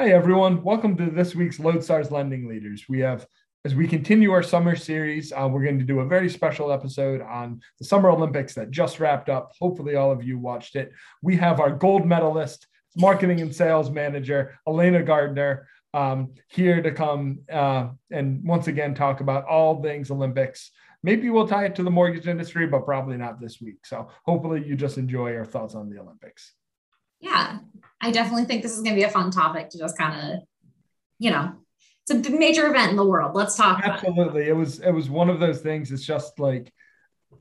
Hi, everyone. Welcome to this week's Lodestar's Lending Leaders. We have, as we continue our summer series, uh, we're going to do a very special episode on the Summer Olympics that just wrapped up. Hopefully, all of you watched it. We have our gold medalist, marketing and sales manager, Elena Gardner, um, here to come uh, and once again talk about all things Olympics. Maybe we'll tie it to the mortgage industry, but probably not this week. So, hopefully, you just enjoy our thoughts on the Olympics. Yeah, I definitely think this is going to be a fun topic to just kind of, you know, it's a major event in the world. Let's talk. Absolutely, it. it was it was one of those things. It's just like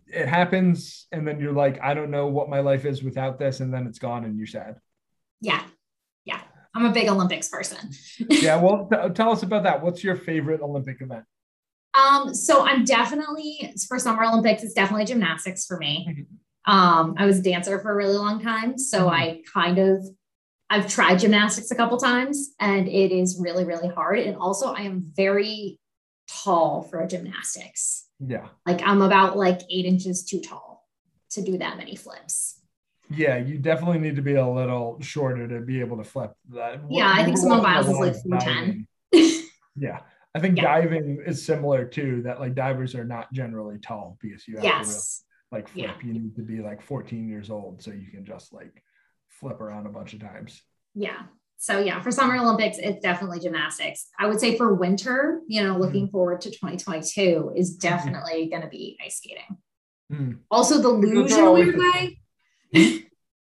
it happens, and then you're like, I don't know what my life is without this, and then it's gone, and you're sad. Yeah, yeah. I'm a big Olympics person. yeah, well, t- tell us about that. What's your favorite Olympic event? Um, so I'm definitely for Summer Olympics. It's definitely gymnastics for me. Um, I was a dancer for a really long time, so mm-hmm. I kind of I've tried gymnastics a couple times and it is really, really hard. And also, I am very tall for gymnastics. Yeah. Like I'm about like eight inches too tall to do that many flips. Yeah, you definitely need to be a little shorter to be able to flip that. Yeah, I think Simone Biles is like 410. yeah. I think yeah. diving is similar too, that like divers are not generally tall because you have yes. Like flip. Yeah. You need to be like 14 years old so you can just like flip around a bunch of times. Yeah. So yeah, for Summer Olympics, it's definitely gymnastics. I would say for winter, you know, looking mm-hmm. forward to 2022 is mm-hmm. definitely mm-hmm. going to be ice skating. Mm. Also, the luge in a weird way. the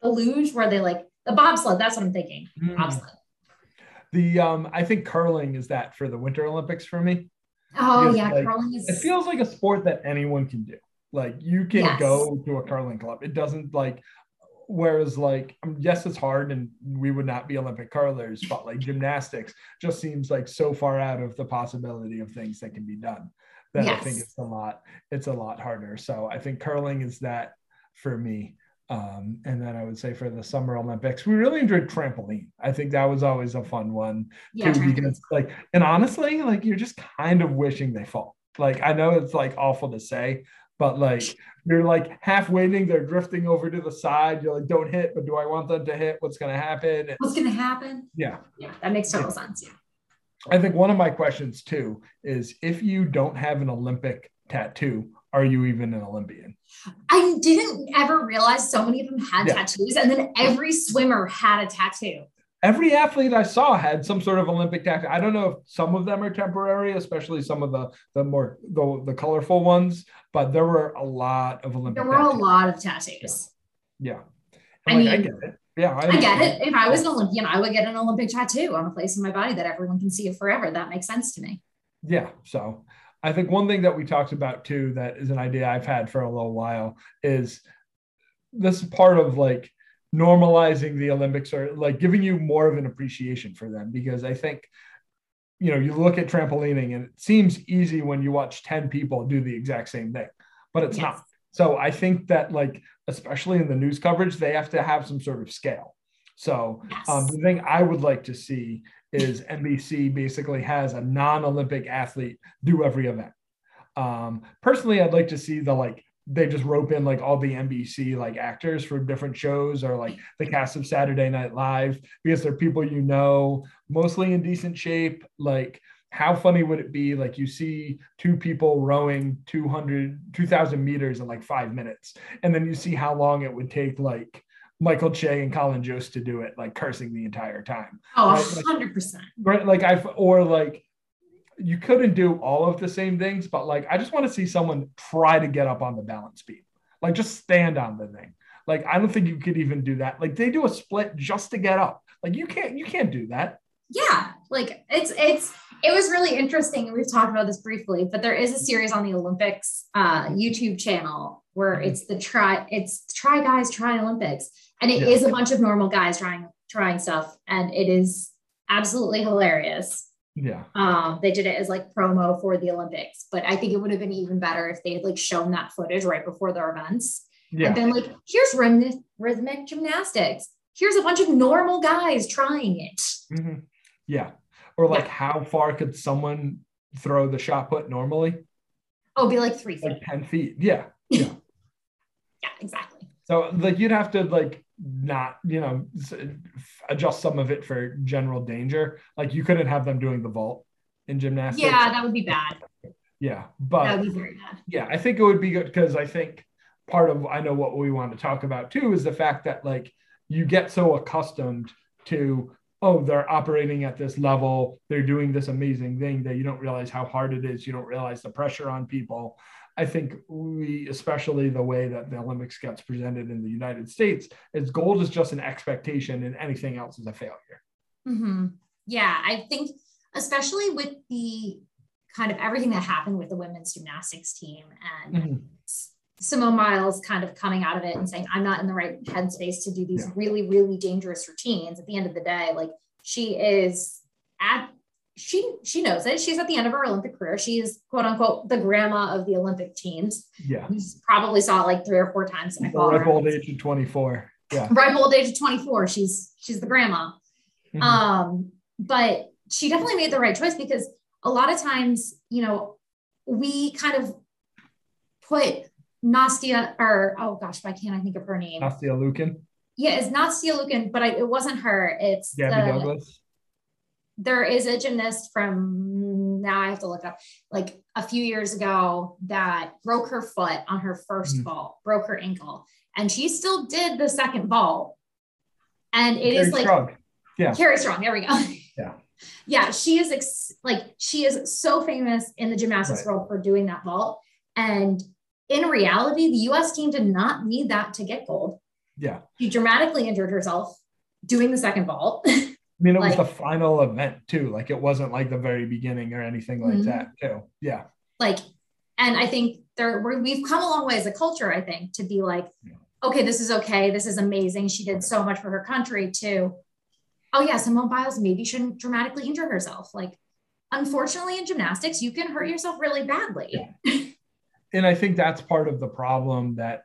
luge where they like the bobsled. That's what I'm thinking. Mm. Bobsled. The um, I think curling is that for the Winter Olympics for me. Oh because, yeah, like, curling is. It feels like a sport that anyone can do. Like you can yes. go to a curling club. It doesn't like whereas like yes it's hard and we would not be olympic curlers but like gymnastics just seems like so far out of the possibility of things that can be done that yes. i think it's a lot it's a lot harder so i think curling is that for me um, and then I would say for the Summer Olympics, we really enjoyed trampoline. I think that was always a fun one yeah, too, because like, and honestly, like you're just kind of wishing they fall. Like I know it's like awful to say, but like you're like half waiting, they're drifting over to the side. You're like, don't hit, but do I want them to hit? What's going to happen? What's going to happen? Yeah. Yeah. That makes total yeah. sense. Yeah. I think one of my questions too is if you don't have an Olympic tattoo, are you even an Olympian? I didn't ever realize so many of them had yeah. tattoos, and then every swimmer had a tattoo every athlete I saw had some sort of Olympic tattoo. I don't know if some of them are temporary, especially some of the the more the, the colorful ones, but there were a lot of Olympic. There were tattoos. a lot of tattoos. Yeah, I like, mean, I get it. Yeah, I, I get it. If I was an Olympian, I would get an Olympic tattoo on a place in my body that everyone can see it forever. That makes sense to me. Yeah. So I think one thing that we talked about too, that is an idea I've had for a little while, is this part of like normalizing the Olympics or like giving you more of an appreciation for them because I think you know you look at trampolining and it seems easy when you watch 10 people do the exact same thing but it's yes. not so I think that like especially in the news coverage they have to have some sort of scale so yes. um, the thing I would like to see is NBC basically has a non-Olympic athlete do every event um, personally I'd like to see the like they just rope in like all the NBC like actors for different shows or like the cast of Saturday Night Live because they're people you know, mostly in decent shape. Like, how funny would it be? Like, you see two people rowing 200, 2000 meters in like five minutes, and then you see how long it would take, like, Michael Che and Colin Jost to do it, like cursing the entire time. Oh, right? 100%. Right. Like, I've, or like, you couldn't do all of the same things, but like I just want to see someone try to get up on the balance beam. Like just stand on the thing. Like I don't think you could even do that. Like they do a split just to get up. Like you can't you can't do that. Yeah, like it's it's it was really interesting. We've talked about this briefly, but there is a series on the Olympics uh, YouTube channel where mm-hmm. it's the try it's try guys try Olympics, and it yeah. is a bunch of normal guys trying trying stuff, and it is absolutely hilarious. Yeah. Um, they did it as like promo for the Olympics, but I think it would have been even better if they had like shown that footage right before their events. Yeah. And been like, here's rhythmic, rhythmic gymnastics. Here's a bunch of normal guys trying it. Mm-hmm. Yeah. Or like, yeah. how far could someone throw the shot put normally? Oh, be like three feet. Like 10 feet. Yeah. Yeah. yeah, exactly. So like you'd have to like not you know adjust some of it for general danger. Like you couldn't have them doing the vault in gymnastics. Yeah that would be bad. Yeah but that would be very bad. yeah i think it would be good because i think part of i know what we want to talk about too is the fact that like you get so accustomed to oh they're operating at this level they're doing this amazing thing that you don't realize how hard it is you don't realize the pressure on people I think we, especially the way that the Olympics gets presented in the United States, is gold is just an expectation and anything else is a failure. Mm-hmm. Yeah, I think, especially with the kind of everything that happened with the women's gymnastics team and mm-hmm. Simone Biles kind of coming out of it and saying, I'm not in the right headspace to do these yeah. really, really dangerous routines. At the end of the day, like she is at she she knows it. She's at the end of her Olympic career. She's quote unquote the grandma of the Olympic teams. Yeah. You probably saw it like three or four times. I ripe old age of 24. Yeah. Ripe old age of 24. She's she's the grandma. Mm-hmm. Um, but she definitely made the right choice because a lot of times, you know, we kind of put Nastia or oh gosh, why can't I think of her name? Nastia Liukin. Yeah, it's Nastia Liukin, but I, it wasn't her. It's Gabby the, Douglas there is a gymnast from now I have to look up like a few years ago that broke her foot on her 1st mm-hmm. vault, broke her ankle, and she still did the second vault. And it Carrie is like strong. yeah, Kerri Strug. There we go. Yeah. yeah, she is ex- like she is so famous in the gymnastics right. world for doing that vault. And in reality, the US team did not need that to get gold. Yeah. She dramatically injured herself doing the second vault. I mean, it like, was the final event too. Like it wasn't like the very beginning or anything like mm-hmm. that too. Yeah. Like, and I think there we've come a long way as a culture. I think to be like, yeah. okay, this is okay. This is amazing. She did so much for her country too. Oh yeah, Simone Biles maybe shouldn't dramatically injure herself. Like, unfortunately, in gymnastics, you can hurt yourself really badly. Yeah. and I think that's part of the problem that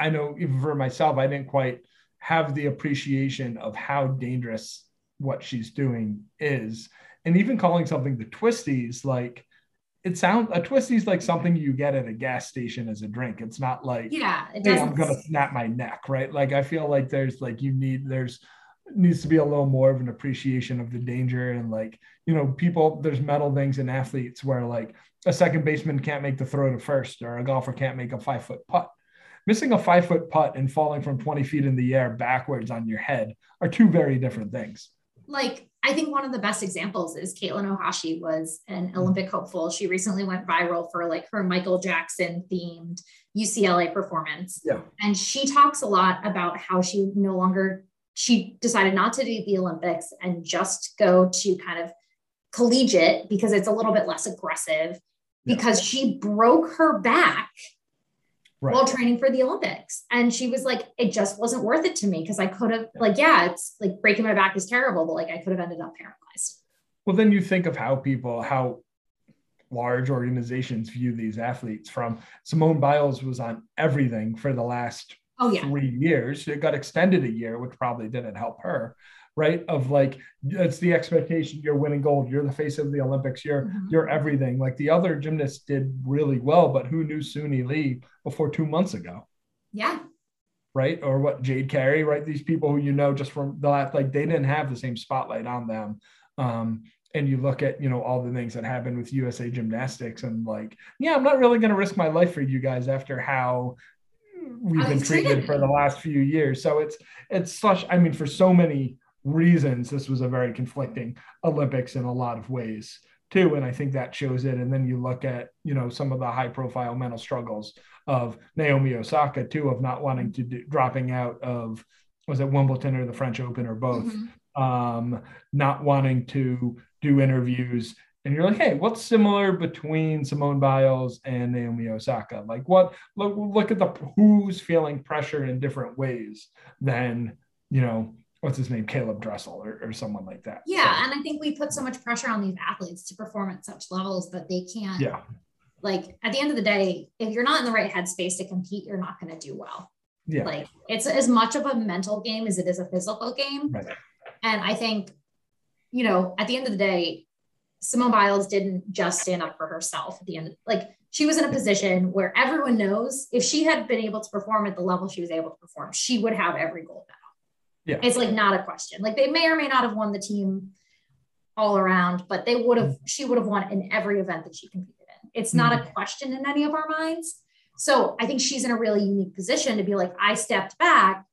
I know even for myself, I didn't quite have the appreciation of how dangerous what she's doing is. And even calling something the twisties, like it sounds a twisties like something you get at a gas station as a drink. It's not like yeah, it hey, I'm gonna snap my neck, right? Like I feel like there's like you need there's needs to be a little more of an appreciation of the danger and like you know people there's metal things in athletes where like a second baseman can't make the throw to first or a golfer can't make a five foot putt missing a five foot putt and falling from 20 feet in the air backwards on your head are two very different things like I think one of the best examples is Katelyn Ohashi was an mm-hmm. Olympic hopeful. She recently went viral for like her Michael Jackson themed UCLA performance. Yeah. And she talks a lot about how she no longer she decided not to do the Olympics and just go to kind of collegiate because it's a little bit less aggressive yeah. because she broke her back right. while training for the Olympics. And she was like, it just wasn't worth it to me because I could have, like, yeah, it's like breaking my back is terrible, but like I could have ended up paralyzed. Well, then you think of how people, how large organizations view these athletes from Simone Biles was on everything for the last oh, yeah. three years. It got extended a year, which probably didn't help her right? Of like it's the expectation you're winning gold, you're the face of the Olympics, you're mm-hmm. you're everything. Like the other gymnasts did really well, but who knew Suni Lee before two months ago? Yeah. Right. Or what Jade Carey, right? These people who you know just from the last like they didn't have the same spotlight on them. Um, and you look at you know all the things that happened with USA Gymnastics and like, yeah, I'm not really going to risk my life for you guys after how we've been treated for the last few years. So it's it's such. I mean, for so many reasons this was a very conflicting Olympics in a lot of ways too and i think that shows it. And then you look at you know some of the high profile mental struggles of naomi osaka too of not wanting to do dropping out of was it wimbledon or the french open or both? Mm-hmm. um not wanting to do interviews. And you're like hey what's similar between simone biles and naomi osaka? Like what look, look at the who's feeling pressure in different ways than you know what's his name, Caeleb Dressel or, or someone like that. Yeah. So. And I think we put so much pressure on these athletes to perform at such levels that they can't. Yeah. Like at the end of the day, if you're not in the right headspace to compete, you're not going to do well. Yeah. Like it's as much of a mental game as it is a physical game. Right. And I think, you know, at the end of the day, Simone Biles didn't just stand up for herself at the end. Of, like she was in a position where everyone knows if she had been able to perform at the level she was able to perform, she would have every gold medal Yeah. It's like not a question. Like they may or may not have won the team all around, but they would have, she would have won in every event that she competed in. It's not mm-hmm. a question in any of our minds. So I think she's in a really unique position to be like, I stepped back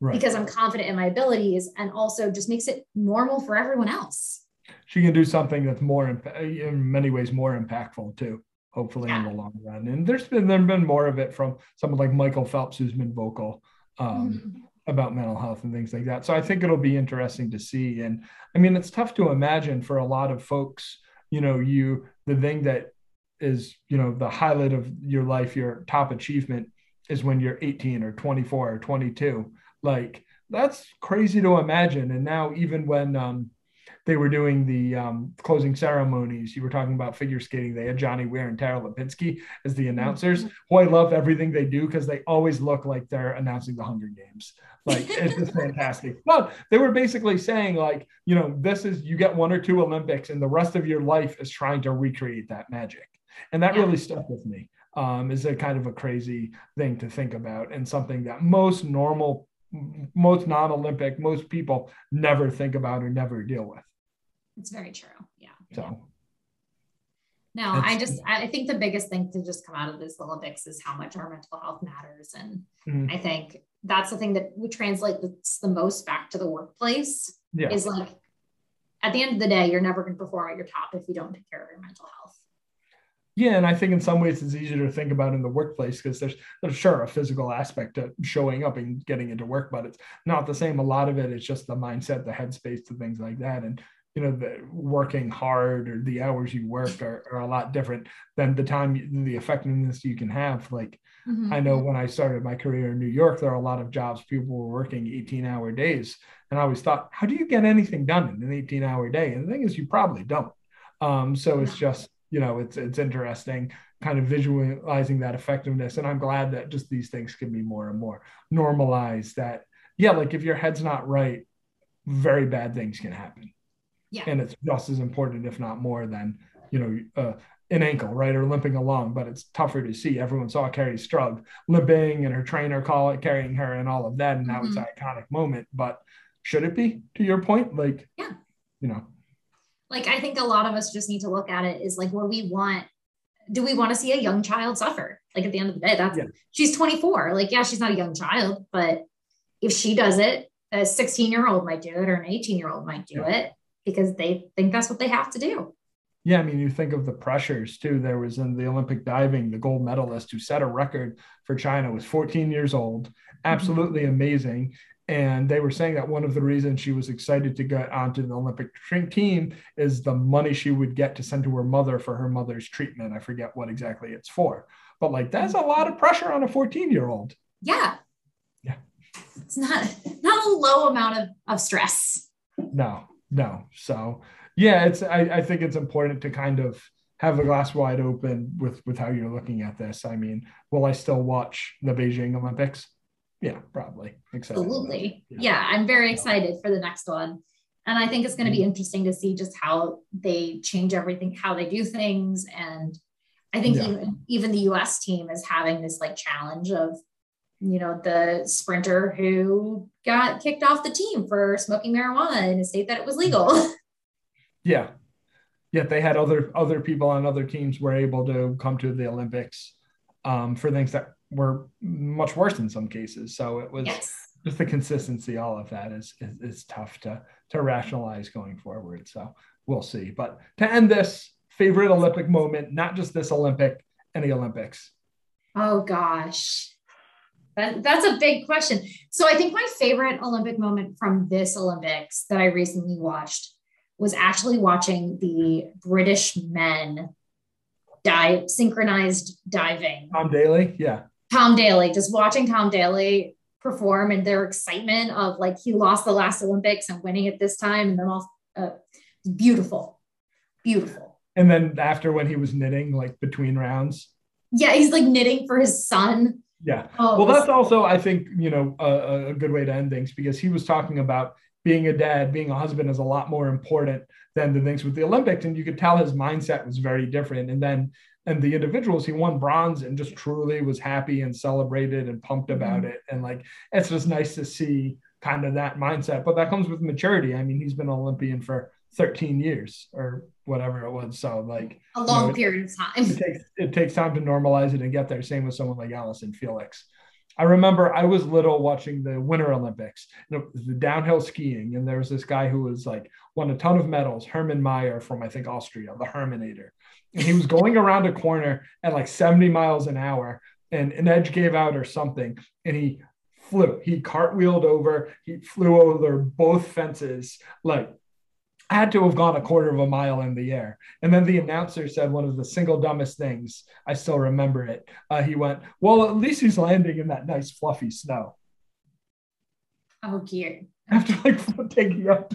right. because I'm confident in my abilities and also just makes it normal for everyone else. She can do something that's more, in many ways, more impactful too hopefully yeah. in the long run. And there's been there been more of it from someone like Michael Phelps, who's been vocal um, mm-hmm. about mental health and things like that. So I think it'll be interesting to see. And I mean, it's tough to imagine for a lot of folks. You know, you the thing that is you know the highlight of your life, your top achievement is when you're 18 or 24 or 22. Like that's crazy to imagine. And now even when um, they were doing the um, closing ceremonies. You were talking about figure skating. They had Johnny Weir and Tara Lipinski as the announcers, mm-hmm. who I love everything they do because they always look like they're announcing the Hunger Games. Like it's just fantastic. But they were basically saying, like, you know, this is you get one or two Olympics, and the rest of your life is trying to recreate that magic. And that yeah. really stuck with me. Um, is a kind of a crazy thing to think about and something that most normal most non-olympic most people never think about or never deal with it's very true. Yeah. So. No, I just I think the biggest thing to just come out of this little Olympics is how much our mental health matters, and mm-hmm. I think that's the thing that we translate that's the most back to the workplace. Yeah. Is like at the end of the day, you're never going to perform at your top if you don't take care of your mental health. Yeah, and I think in some ways it's easier to think about in the workplace because there's there's sure a physical aspect to showing up and getting into work, but it's not the same. A lot of it is just the mindset, the headspace, to things like that. And you know the working hard or the hours you work are, are a lot different than the time the effectiveness you can have. Like mm-hmm. i know when i started my career in new york there are a lot of jobs people were working 18 hour days. And i always thought how do you get anything done in an 18 hour day? And the thing is you probably don't. Um, so it's just you know it's it's interesting kind of visualizing that effectiveness. And i'm glad that just these things can be more and more normalized that yeah like if your head's not right very bad things can happen yeah. And it's just as important, if not more, than, you know, uh, an ankle, right, or limping along, but it's tougher to see. Everyone saw Kerri Strug limping and her trainer Karolyi carrying her and all of that. And now mm-hmm. it's an iconic moment. But should it be to your point? Like, yeah, you know, like I think a lot of us just need to look at it is like what we want. Do we want to see a young child suffer? Like at the end of the day, that's yeah. she's 24. Like, yeah, she's not a young child, but if she does it, a 16 year old might do it or an 18 year old might do yeah. it because they think that's what they have to do. Yeah, I mean, you think of the pressures too. There was in the Olympic diving, the gold medalist who set a record for China was 14 years old, absolutely mm-hmm. amazing. And they were saying that one of the reasons she was excited to get onto the Olympic team is the money she would get to send to her mother for her mother's treatment. I forget what exactly it's for, but like that's a lot of pressure on a 14 year old. Yeah. Yeah. It's not not a low amount of, of stress. No, no. So yeah, it's I, I think it's important to kind of have the glass wide open with with how you're looking at this. I mean, will I still watch the Beijing Olympics? Yeah, probably. Excited Absolutely. Yeah. yeah, I'm very excited for the next one. And I think it's going to be mm-hmm. interesting to see just how they change everything, how they do things. And I think yeah. even, even the US team is having this like challenge of you know, the sprinter who got kicked off the team for smoking marijuana in a state that it was legal. Yeah. Yet they had other other people on other teams were able to come to the Olympics um, for things that were much worse in some cases. So it was yes. just the consistency. All of that is, is is tough to to rationalize going forward. So we'll see. But to end this favorite Olympic moment, not just this Olympic, any Olympics. Oh gosh. That, that's a big question. So I think my favorite Olympic moment from this Olympics that I recently watched was actually watching the British men dive synchronized diving. Tom Daley, yeah. Tom Daley, just watching Tom Daley perform and their excitement of like he lost the last Olympics and winning it this time, and then all uh, beautiful, beautiful. And then after when he was knitting, like between rounds. Yeah, he's like knitting for his son yeah. Oh, well, that's also, I think, you know, a, a, good way to end things because he was talking about being a dad, being a husband is a lot more important than the things with the Olympics. And you could tell his mindset was very different. And then, and the individuals, he won bronze and just truly was happy and celebrated and pumped about mm-hmm. it. And like, it's just nice to see kind of that mindset. But that comes with maturity. I mean, he's been an Olympian for 13 years or whatever it was. So like a long you know, period of time. It takes it takes time to normalize it and get there. Same with someone like Allyson Felix. I remember I was little watching the Winter Olympics, the downhill skiing, and there was this guy who was like won a ton of medals, Hermann Maier from I think Austria, the Herminator, and he was going around a corner at like 70 miles an hour, and an edge gave out or something, and he flew. He cartwheeled over, he flew over both fences, like had to have gone a quarter of a mile in the air. And then the announcer said one of the single dumbest things. I still remember it. Uh, he went, Well, at least he's landing in that nice fluffy snow. Oh, dear. After like taking up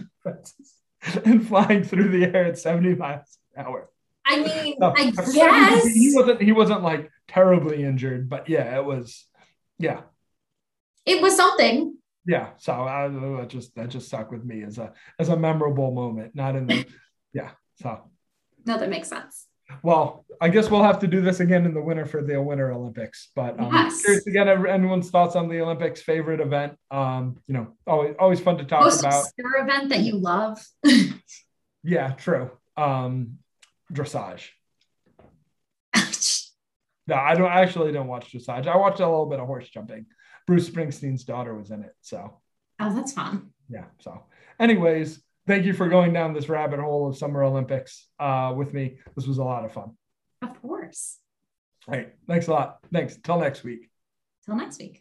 and flying through the air at 70 miles an hour. I mean, no, I guess he wasn't he wasn't like terribly injured, but yeah, it was yeah. It was something yeah so I, that just that just stuck with me as a as a memorable moment not in the yeah so. No that makes sense. Well i guess we'll have to do this again in the winter for the winter olympics but um, yes. curious to get anyone's thoughts on the olympics favorite event um you know always always fun to talk Most about. obscure event that you love. Yeah true. Um dressage. No i don't I actually don't watch dressage. I watched a little bit of horse jumping Bruce Springsteen's daughter was in it. So, oh, that's fun. Yeah. So, anyways, thank you for going down this rabbit hole of Summer Olympics uh, with me. This was a lot of fun. Of course. All right. Thanks a lot. Thanks. Till next week. Till next week.